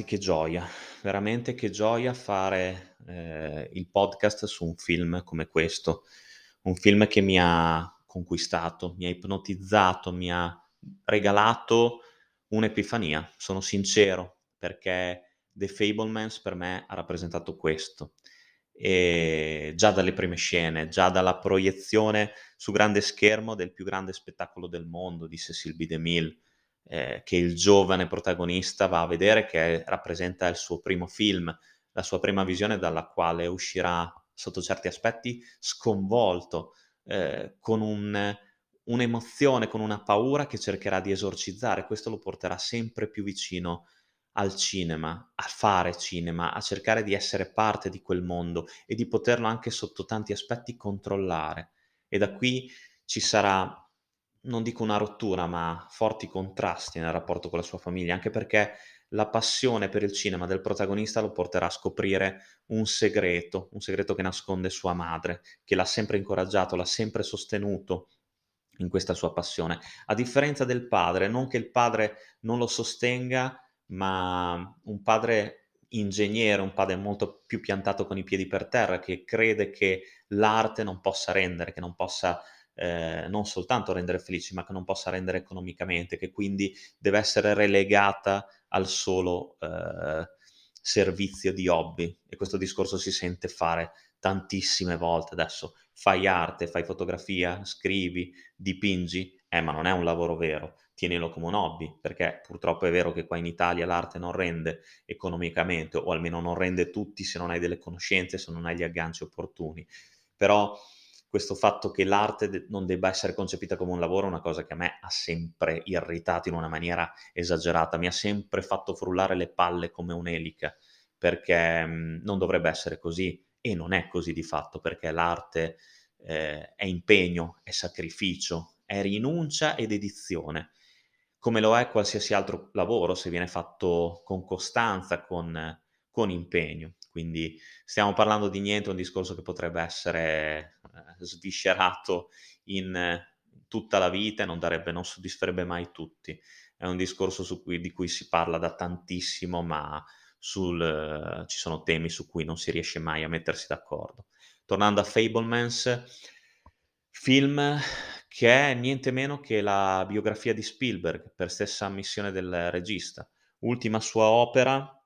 Ragazzi che gioia, veramente che gioia fare, ehm, il podcast su un film come questo. Un film che mi ha conquistato, mi ha ipnotizzato, mi ha regalato un'epifania. Sono sincero, perché The Fabelmans per me ha rappresentato questo. Ehm, già dalle prime scene, già dalla proiezione su grande schermo del più grande spettacolo del mondo di Cécile B. DeMille, ehm, che il giovane protagonista va a vedere, che rappresenta il suo primo film, la sua prima visione dalla quale uscirà, sotto certi aspetti, sconvolto, ehm, con un un'emozione, con una paura che cercherà di esorcizzare. Questo lo porterà sempre più vicino al cinema, a fare cinema, a cercare di essere parte di quel mondo e di poterlo anche sotto tanti aspetti controllare. E da qui ci sarà, non dico una rottura, ma forti contrasti nel rapporto con la sua famiglia, anche perché la passione per il cinema del protagonista lo porterà a scoprire un segreto, un segreto che nasconde sua madre, che l'ha sempre incoraggiato, l'ha sempre sostenuto in questa sua passione. A differenza del padre, non che il padre non lo sostenga, ma un padre ingegnere, un padre molto più piantato con i piedi per terra, che crede che l'arte non possa rendere, che non possa ehm, non soltanto rendere felici, ma che non possa rendere economicamente, che quindi deve essere relegata al solo, ehm, servizio di hobby. E questo discorso si sente fare tantissime volte adesso. Fai arte, fai fotografia, scrivi, dipingi, eh, ma non è un lavoro vero, tienilo come un hobby, perché purtroppo è vero che qua in Italia l'arte non rende economicamente, o almeno non rende tutti se non hai delle conoscenze, se non hai gli agganci opportuni. Però questo fatto che l'arte non debba essere concepita come un lavoro è una cosa che a me ha sempre irritato in una maniera esagerata, mi ha sempre fatto frullare le palle come un'elica, perché mh, non dovrebbe essere così e non è così di fatto, perché l'arte eh, è impegno, è sacrificio, è rinuncia ed edizione, come lo è qualsiasi altro lavoro se viene fatto con costanza, con, con impegno. Quindi stiamo parlando di niente, un discorso che potrebbe essere eh, sviscerato in eh, tutta la vita e non darebbe, non soddisferebbe mai tutti. È un discorso cui, di cui si parla da tantissimo, ma sul, ci sono temi su cui non si riesce mai a mettersi d'accordo. Tornando a Fablemans, film che è niente meno che la biografia di Spielberg, per stessa ammissione del regista. Ultima sua opera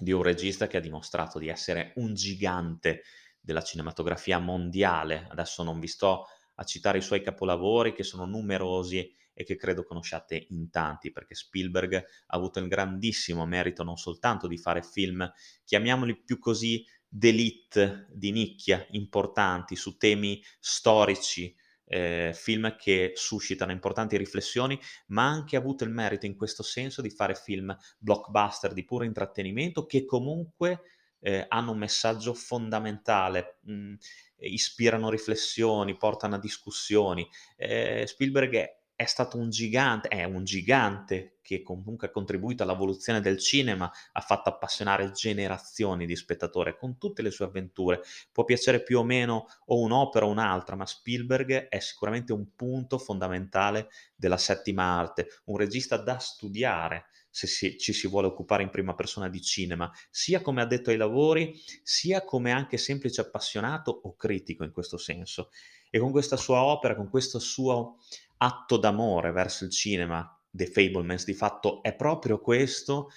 di un regista che ha dimostrato di essere un gigante della cinematografia mondiale. Adesso non vi sto a citare i suoi capolavori, che sono numerosi e che credo conosciate in tanti, perché Spielberg ha avuto il grandissimo merito non soltanto di fare film, chiamiamoli più così, d'élite, di nicchia, importanti, su temi storici, eh, film che suscitano importanti riflessioni, ma ha anche avuto il merito in questo senso di fare film blockbuster di puro intrattenimento che comunque eh, hanno un messaggio fondamentale, mh, mm, ispirano riflessioni, portano a discussioni. Eh, Spielberg è è stato un gigante, è un gigante che comunque ha contribuito all'evoluzione del cinema, ha fatto appassionare generazioni di spettatori con tutte le sue avventure. Può piacere più o meno o un'opera o un'altra, ma Spielberg è sicuramente un punto fondamentale della settima arte, un regista da studiare se si, ci si vuole occupare in prima persona di cinema, sia come addetto ai lavori, sia come anche semplice appassionato o critico in questo senso. E con questa sua opera, con questo suo atto d'amore verso il cinema, The Fablemans, di fatto è proprio questo.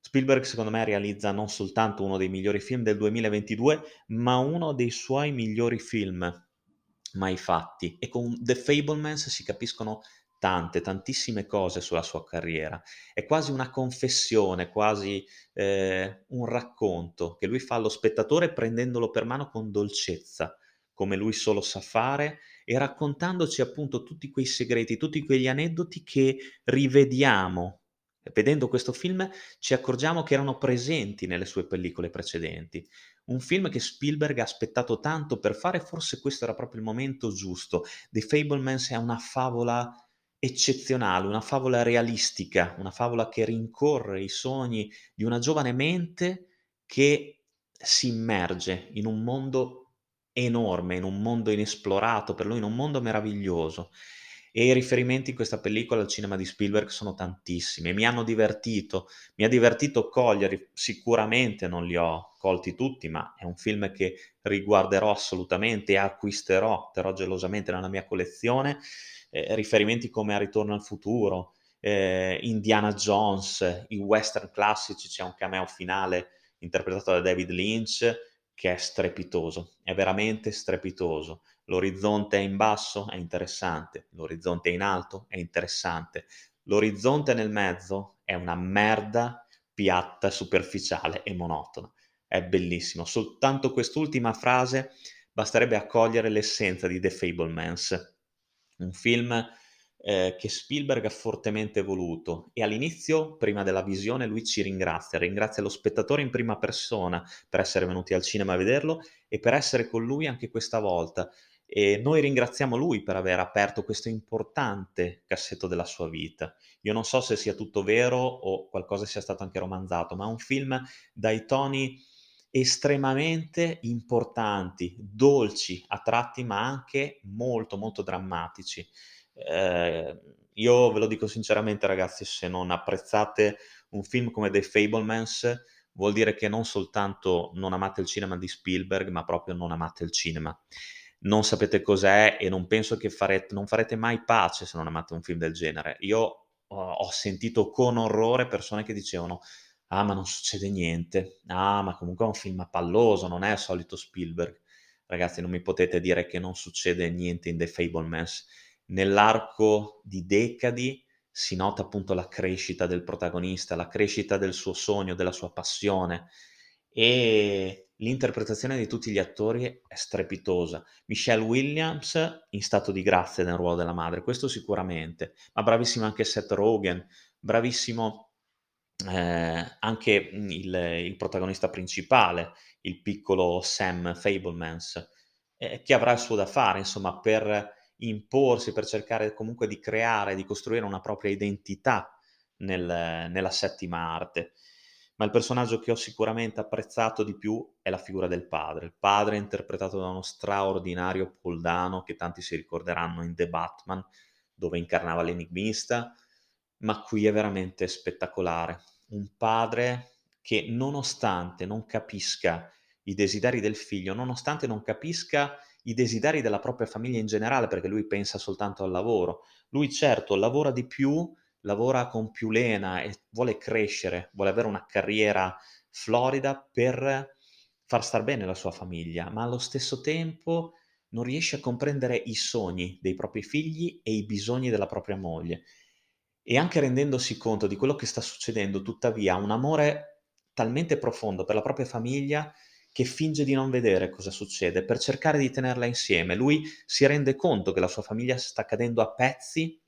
Spielberg secondo me realizza non soltanto uno dei migliori film del 2022, ma uno dei suoi migliori film mai fatti. E con The Fablemans si capiscono tante, tantissime cose sulla sua carriera. È quasi una confessione, quasi eh, un racconto che lui fa allo spettatore prendendolo per mano con dolcezza, come lui solo sa fare e raccontandoci appunto tutti quei segreti, tutti quegli aneddoti che rivediamo. Vedendo questo film ci accorgiamo che erano presenti nelle sue pellicole precedenti. Un film che Spielberg ha aspettato tanto per fare, forse questo era proprio il momento giusto. The Fablemans è una favola eccezionale, una favola realistica, una favola che rincorre i sogni di una giovane mente che si immerge in un mondo enorme, in un mondo inesplorato, per lui in un mondo meraviglioso. E i riferimenti in questa pellicola al cinema di Spielberg sono tantissimi e mi hanno divertito. Mi ha divertito cogliere, sicuramente non li ho colti tutti, ma è un film che riguarderò assolutamente e acquisterò, terrò gelosamente nella mia collezione. Eh, riferimenti come A Ritorno al futuro, eh, Indiana Jones, i western classici, c'è un cameo finale interpretato da David Lynch che è strepitoso, è veramente strepitoso. L'orizzonte è in basso, è interessante, l'orizzonte è in alto, è interessante. L'orizzonte nel mezzo è una merda piatta, superficiale e monotona. È bellissimo. Soltanto quest'ultima frase basterebbe accogliere l'essenza di The Fablemans, un film eh, che Spielberg ha fortemente voluto e all'inizio, prima della visione, lui ci ringrazia, ringrazia lo spettatore in prima persona per essere venuti al cinema a vederlo e per essere con lui anche questa volta. E noi ringraziamo lui per aver aperto questo importante cassetto della sua vita. Io non so se sia tutto vero o qualcosa sia stato anche romanzato, ma è un film dai toni estremamente importanti, dolci a tratti, ma anche molto molto drammatici. Eh, io ve lo dico sinceramente, ragazzi, se non apprezzate un film come The Fablemans, vuol dire che non soltanto non amate il cinema di Spielberg, ma proprio non amate il cinema. Non sapete cos'è e non penso che farete, non farete mai pace se non amate un film del genere. Io ho sentito con orrore persone che dicevano ah ma non succede niente, ah ma comunque è un film palloso, non è il solito Spielberg. Ragazzi, non mi potete dire che non succede niente in The Fablemans nell'arco di decadi si nota appunto la crescita del protagonista, la crescita del suo sogno, della sua passione e l'interpretazione di tutti gli attori è strepitosa. Michelle Williams in stato di grazia nel ruolo della madre, questo sicuramente, ma bravissimo anche Seth Rogen, bravissimo eh, anche il, il, protagonista principale, il piccolo Sam Fablemans, eh, che avrà il suo da fare, insomma, per imporsi, per cercare comunque di creare, di costruire una propria identità nel, nella settima arte. Ma il personaggio che ho sicuramente apprezzato di più è la figura del padre. Il padre interpretato da uno straordinario Paul Dano che tanti si ricorderanno in The Batman, dove incarnava l'enigmista, ma qui è veramente spettacolare. Un padre che nonostante non capisca i desideri del figlio, nonostante non capisca i desideri della propria famiglia in generale, perché lui pensa soltanto al lavoro. Lui certo lavora di più, lavora con più lena e vuole crescere, vuole avere una carriera florida per far star bene la sua famiglia, ma allo stesso tempo non riesce a comprendere i sogni dei propri figli e i bisogni della propria moglie. E anche rendendosi conto di quello che sta succedendo, tuttavia, un amore talmente profondo per la propria famiglia che finge di non vedere cosa succede per cercare di tenerla insieme. Lui si rende conto che la sua famiglia sta cadendo a pezzi,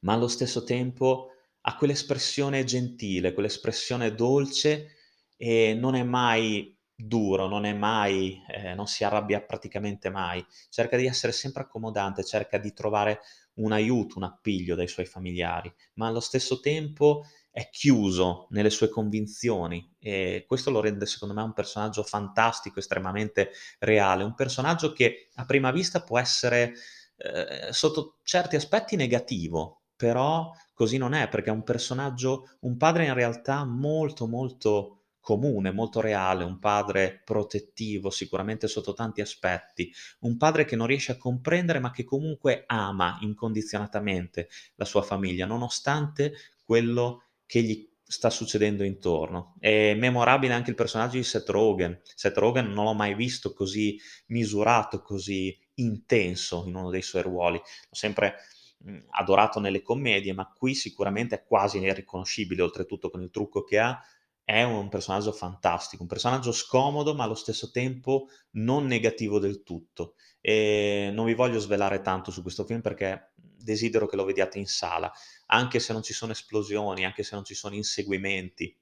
ma allo stesso tempo ha quell'espressione gentile, quell'espressione dolce e non è mai duro, non è mai, eh, non si arrabbia praticamente mai, cerca di essere sempre accomodante, cerca di trovare un aiuto, un appiglio dai suoi familiari, ma allo stesso tempo è chiuso nelle sue convinzioni e questo lo rende secondo me un personaggio fantastico, estremamente reale, un personaggio che a prima vista può essere eh, sotto certi aspetti negativo, però così non è perché è un personaggio, un padre in realtà molto molto comune, molto reale, un padre protettivo sicuramente sotto tanti aspetti, un padre che non riesce a comprendere ma che comunque ama incondizionatamente la sua famiglia, nonostante quello che gli sta succedendo intorno. È memorabile anche il personaggio di Seth Rogen. Seth Rogen non l'ho mai visto così misurato, così intenso in uno dei suoi ruoli. L'ho sempre mh, adorato nelle commedie, ma qui sicuramente è quasi irriconoscibile, oltretutto con il trucco che ha. È un personaggio fantastico, un personaggio scomodo, ma allo stesso tempo non negativo del tutto. E non vi voglio svelare tanto su questo film perché desidero che lo vediate in sala, anche se non ci sono esplosioni, anche se non ci sono inseguimenti,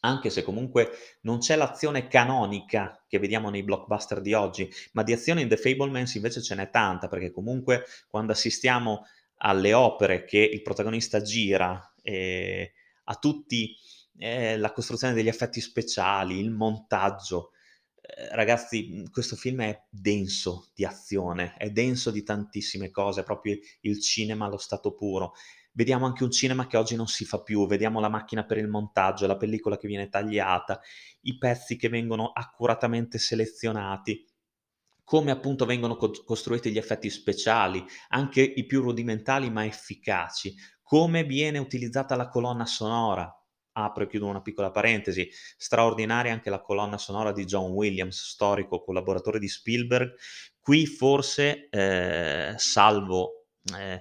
anche se comunque non c'è l'azione canonica che vediamo nei blockbuster di oggi, ma di azione in The Fablemans invece ce n'è tanta, perché comunque quando assistiamo alle opere che il protagonista gira, eh, a tutti eh, la costruzione degli effetti speciali, il montaggio, ragazzi, mhmm, questo film è denso di azione, è denso di tantissime cose, è proprio il cinema allo stato puro. Vediamo anche un cinema che oggi non si fa più, vediamo la macchina per il montaggio, la pellicola che viene tagliata, i pezzi che vengono accuratamente selezionati, come appunto vengono co costruiti gli effetti speciali, anche i più rudimentali ma efficaci, come viene utilizzata la colonna sonora, apro e chiudo una piccola parentesi, straordinaria anche la colonna sonora di John Williams, storico collaboratore di Spielberg. Qui forse, ehm, salvo ehm,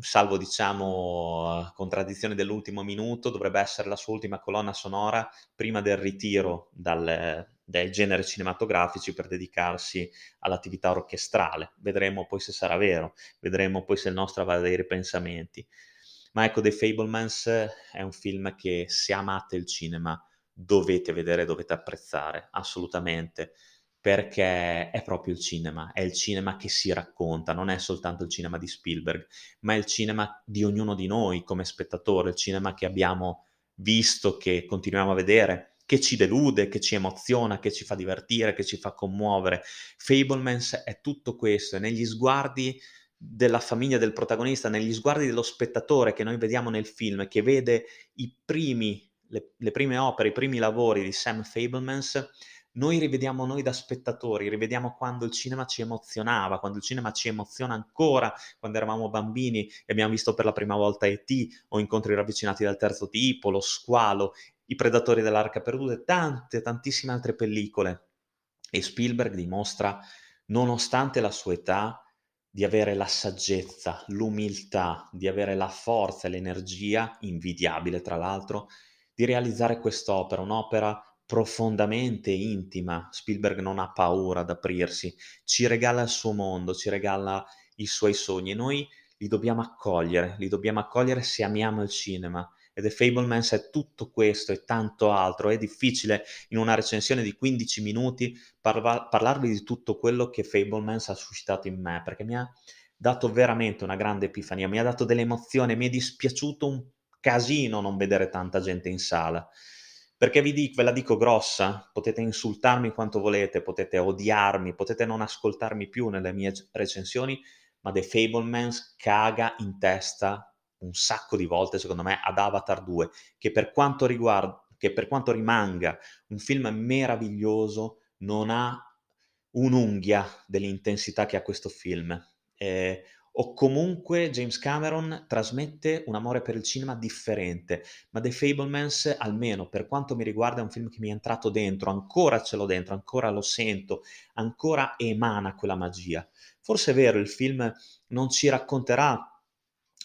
salvo diciamo contraddizioni dell'ultimo minuto, dovrebbe essere la sua ultima colonna sonora prima del ritiro dal dai generi cinematografici per dedicarsi all'attività orchestrale. Vedremo poi se sarà vero, vedremo poi se il nostro avrà dei ripensamenti. Ma ecco, The Fablemans è un film che se amate il cinema dovete vedere, dovete apprezzare, assolutamente, perché è proprio il cinema, è il cinema che si racconta, non è soltanto il cinema di Spielberg, ma è il cinema di ognuno di noi come spettatore, il cinema che abbiamo visto, che continuiamo a vedere, che ci delude, che ci emoziona, che ci fa divertire, che ci fa commuovere. Fablemans è tutto questo, è negli sguardi della famiglia del protagonista, negli sguardi dello spettatore che noi vediamo nel film, che vede primi, le, le prime opere, i primi lavori di Sam Fablemans, noi rivediamo noi da spettatori, rivediamo quando il cinema ci emozionava, quando il cinema ci emoziona ancora, quando eravamo bambini e abbiamo visto per la prima volta E.T. o Incontri ravvicinati dal terzo tipo, Lo squalo, I predatori dell'arca perduta e tante, tantissime altre pellicole. E Spielberg dimostra, nonostante la sua età, di avere la saggezza, l'umiltà, di avere la forza e l'energia, invidiabile tra l'altro, di realizzare quest'opera, un'opera profondamente intima. Spielberg non ha paura ad aprirsi, ci regala il suo mondo, ci regala i suoi sogni e noi li dobbiamo accogliere, li dobbiamo accogliere se amiamo il cinema, e The Fablemans è tutto questo e tanto altro. È difficile in una recensione di 15 minuti parla- parlarvi di tutto quello che Fablemans ha suscitato in me, perché mi ha dato veramente una grande epifania, mi ha dato delle emozioni, mi è dispiaciuto un casino non vedere tanta gente in sala. Perché vi dico, ve la dico grossa, potete insultarmi quanto volete, potete odiarmi, potete non ascoltarmi più nelle mie recensioni, ma The Fablemans caga in testa un sacco di volte, secondo me, ad Avatar 2, che per quanto riguarda che per quanto rimanga un film meraviglioso, non ha un'unghia dell'intensità che ha questo film. Eh, o comunque James Cameron trasmette un amore per il cinema differente, ma The Fablemans, almeno per quanto mi riguarda, è un film che mi è entrato dentro, ancora ce l'ho dentro, ancora lo sento, ancora emana quella magia. Forse è vero, il film non ci racconterà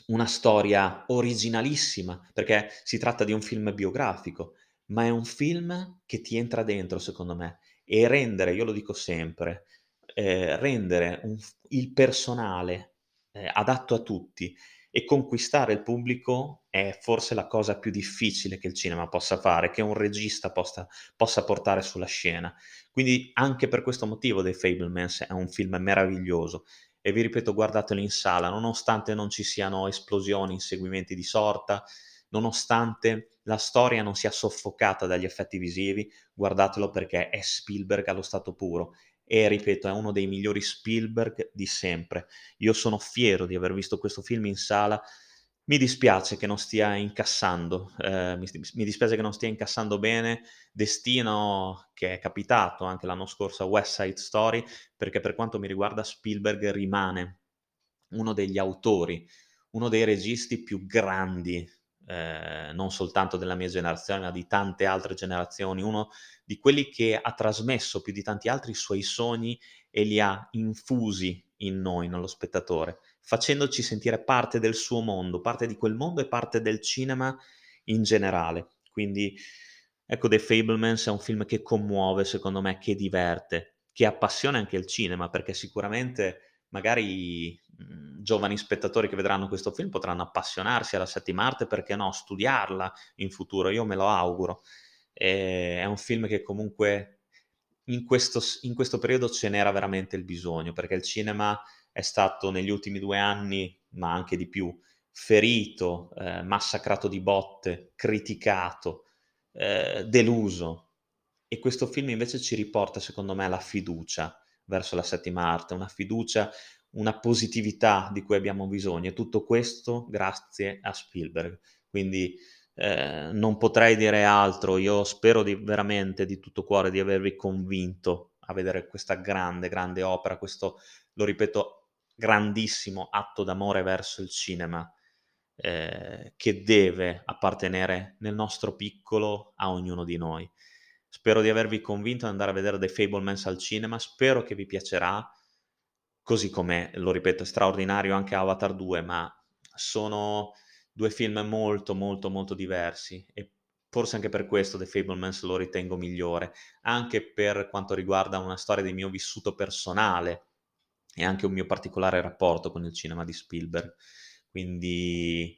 una storia originalissima, perché si tratta di un film biografico, ma è un film che ti entra dentro, secondo me, e rendere, io lo dico sempre, eh, rendere un, il personale eh, adatto a tutti e conquistare il pubblico è forse la cosa più difficile che il cinema possa fare, che un regista possa, possa portare sulla scena. Quindi anche per questo motivo The Fablemans è un film meraviglioso e vi ripeto guardatelo in sala, nonostante non ci siano esplosioni, inseguimenti di sorta, nonostante la storia non sia soffocata dagli effetti visivi, guardatelo perché è Spielberg allo stato puro e ripeto è uno dei migliori Spielberg di sempre. Io sono fiero di aver visto questo film in sala mi dispiace che non stia incassando, ehm, mi, mi dispiace che non stia incassando bene, destino che è capitato anche l'anno scorso a West Side Story, perché per quanto mi riguarda Spielberg rimane uno degli autori, uno dei registi più grandi, eh, non soltanto della mia generazione, ma di tante altre generazioni, uno di quelli che ha trasmesso più di tanti altri i suoi sogni e li ha infusi in noi, nello spettatore facendoci sentire parte del suo mondo, parte di quel mondo e parte del cinema in generale. Quindi ecco The Fablemans è un film che commuove, secondo me, che diverte, che appassiona anche il cinema, perché sicuramente magari mh, giovani spettatori che vedranno questo film potranno appassionarsi alla settima arte, perché no, studiarla in futuro, io me lo auguro. E è un film che comunque in questo, in questo periodo ce n'era veramente il bisogno, perché il cinema è stato negli ultimi due anni, ma anche di più, ferito, eh, massacrato di botte, criticato, eh, deluso. E questo film invece ci riporta, secondo me, alla fiducia verso la settima arte, una fiducia, una positività di cui abbiamo bisogno. E tutto questo grazie a Spielberg. Quindi eh, non potrei dire altro, io spero di, veramente di tutto cuore di avervi convinto a vedere questa grande, grande opera, questo, lo ripeto, grandissimo atto d'amore verso il cinema eh, che deve appartenere nel nostro piccolo a ognuno di noi. Spero di avervi convinto ad andare a vedere The Fablemans al cinema, spero che vi piacerà, così come, lo ripeto, è straordinario anche Avatar 2, ma sono due film molto, molto, molto diversi e forse anche per questo The Fablemans lo ritengo migliore, anche per quanto riguarda una storia del mio vissuto personale e anche un mio particolare rapporto con il cinema di Spielberg. Quindi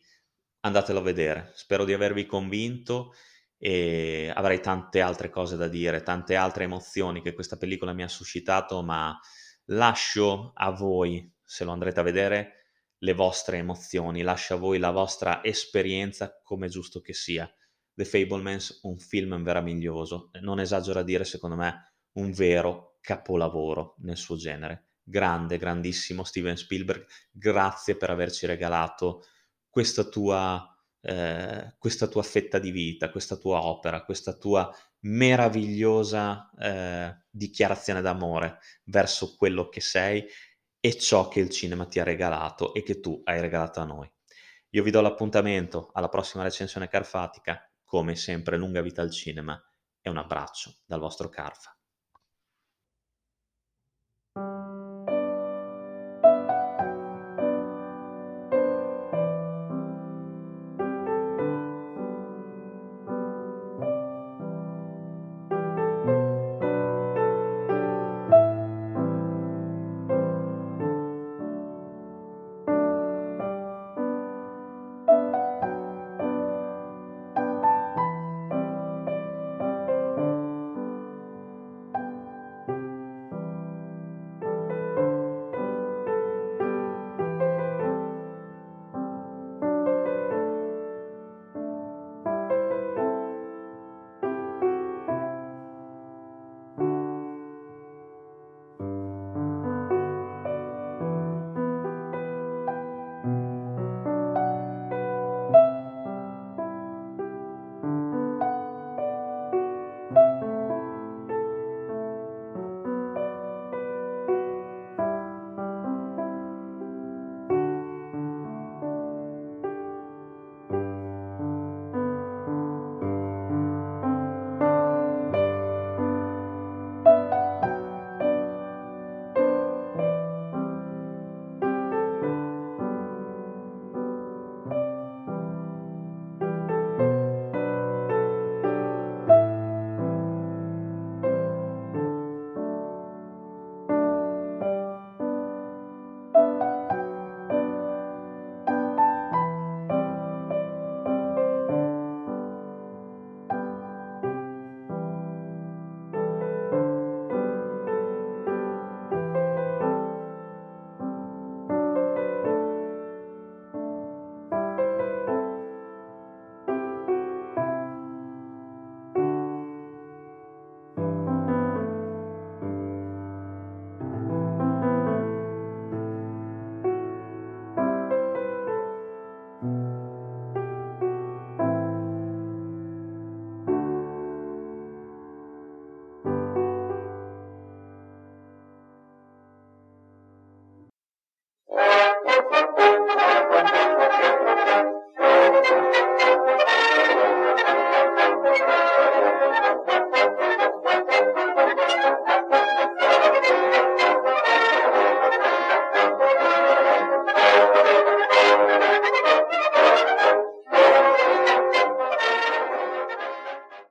andatelo a vedere, spero di avervi convinto e avrei tante altre cose da dire, tante altre emozioni che questa pellicola mi ha suscitato, ma lascio a voi, se lo andrete a vedere, le vostre emozioni, lascio a voi la vostra esperienza come giusto che sia. The Fablemans, un film meraviglioso, non esagero a dire, secondo me, un vero capolavoro nel suo genere. Grande, grandissimo Steven Spielberg, grazie per averci regalato questa tua eh, questa tua fetta di vita, questa tua opera, questa tua meravigliosa eh, dichiarazione d'amore verso quello che sei e ciò che il cinema ti ha regalato e che tu hai regalato a noi. Io vi do l'appuntamento alla prossima recensione carfatica, come sempre lunga vita al cinema e un abbraccio dal vostro Carfa.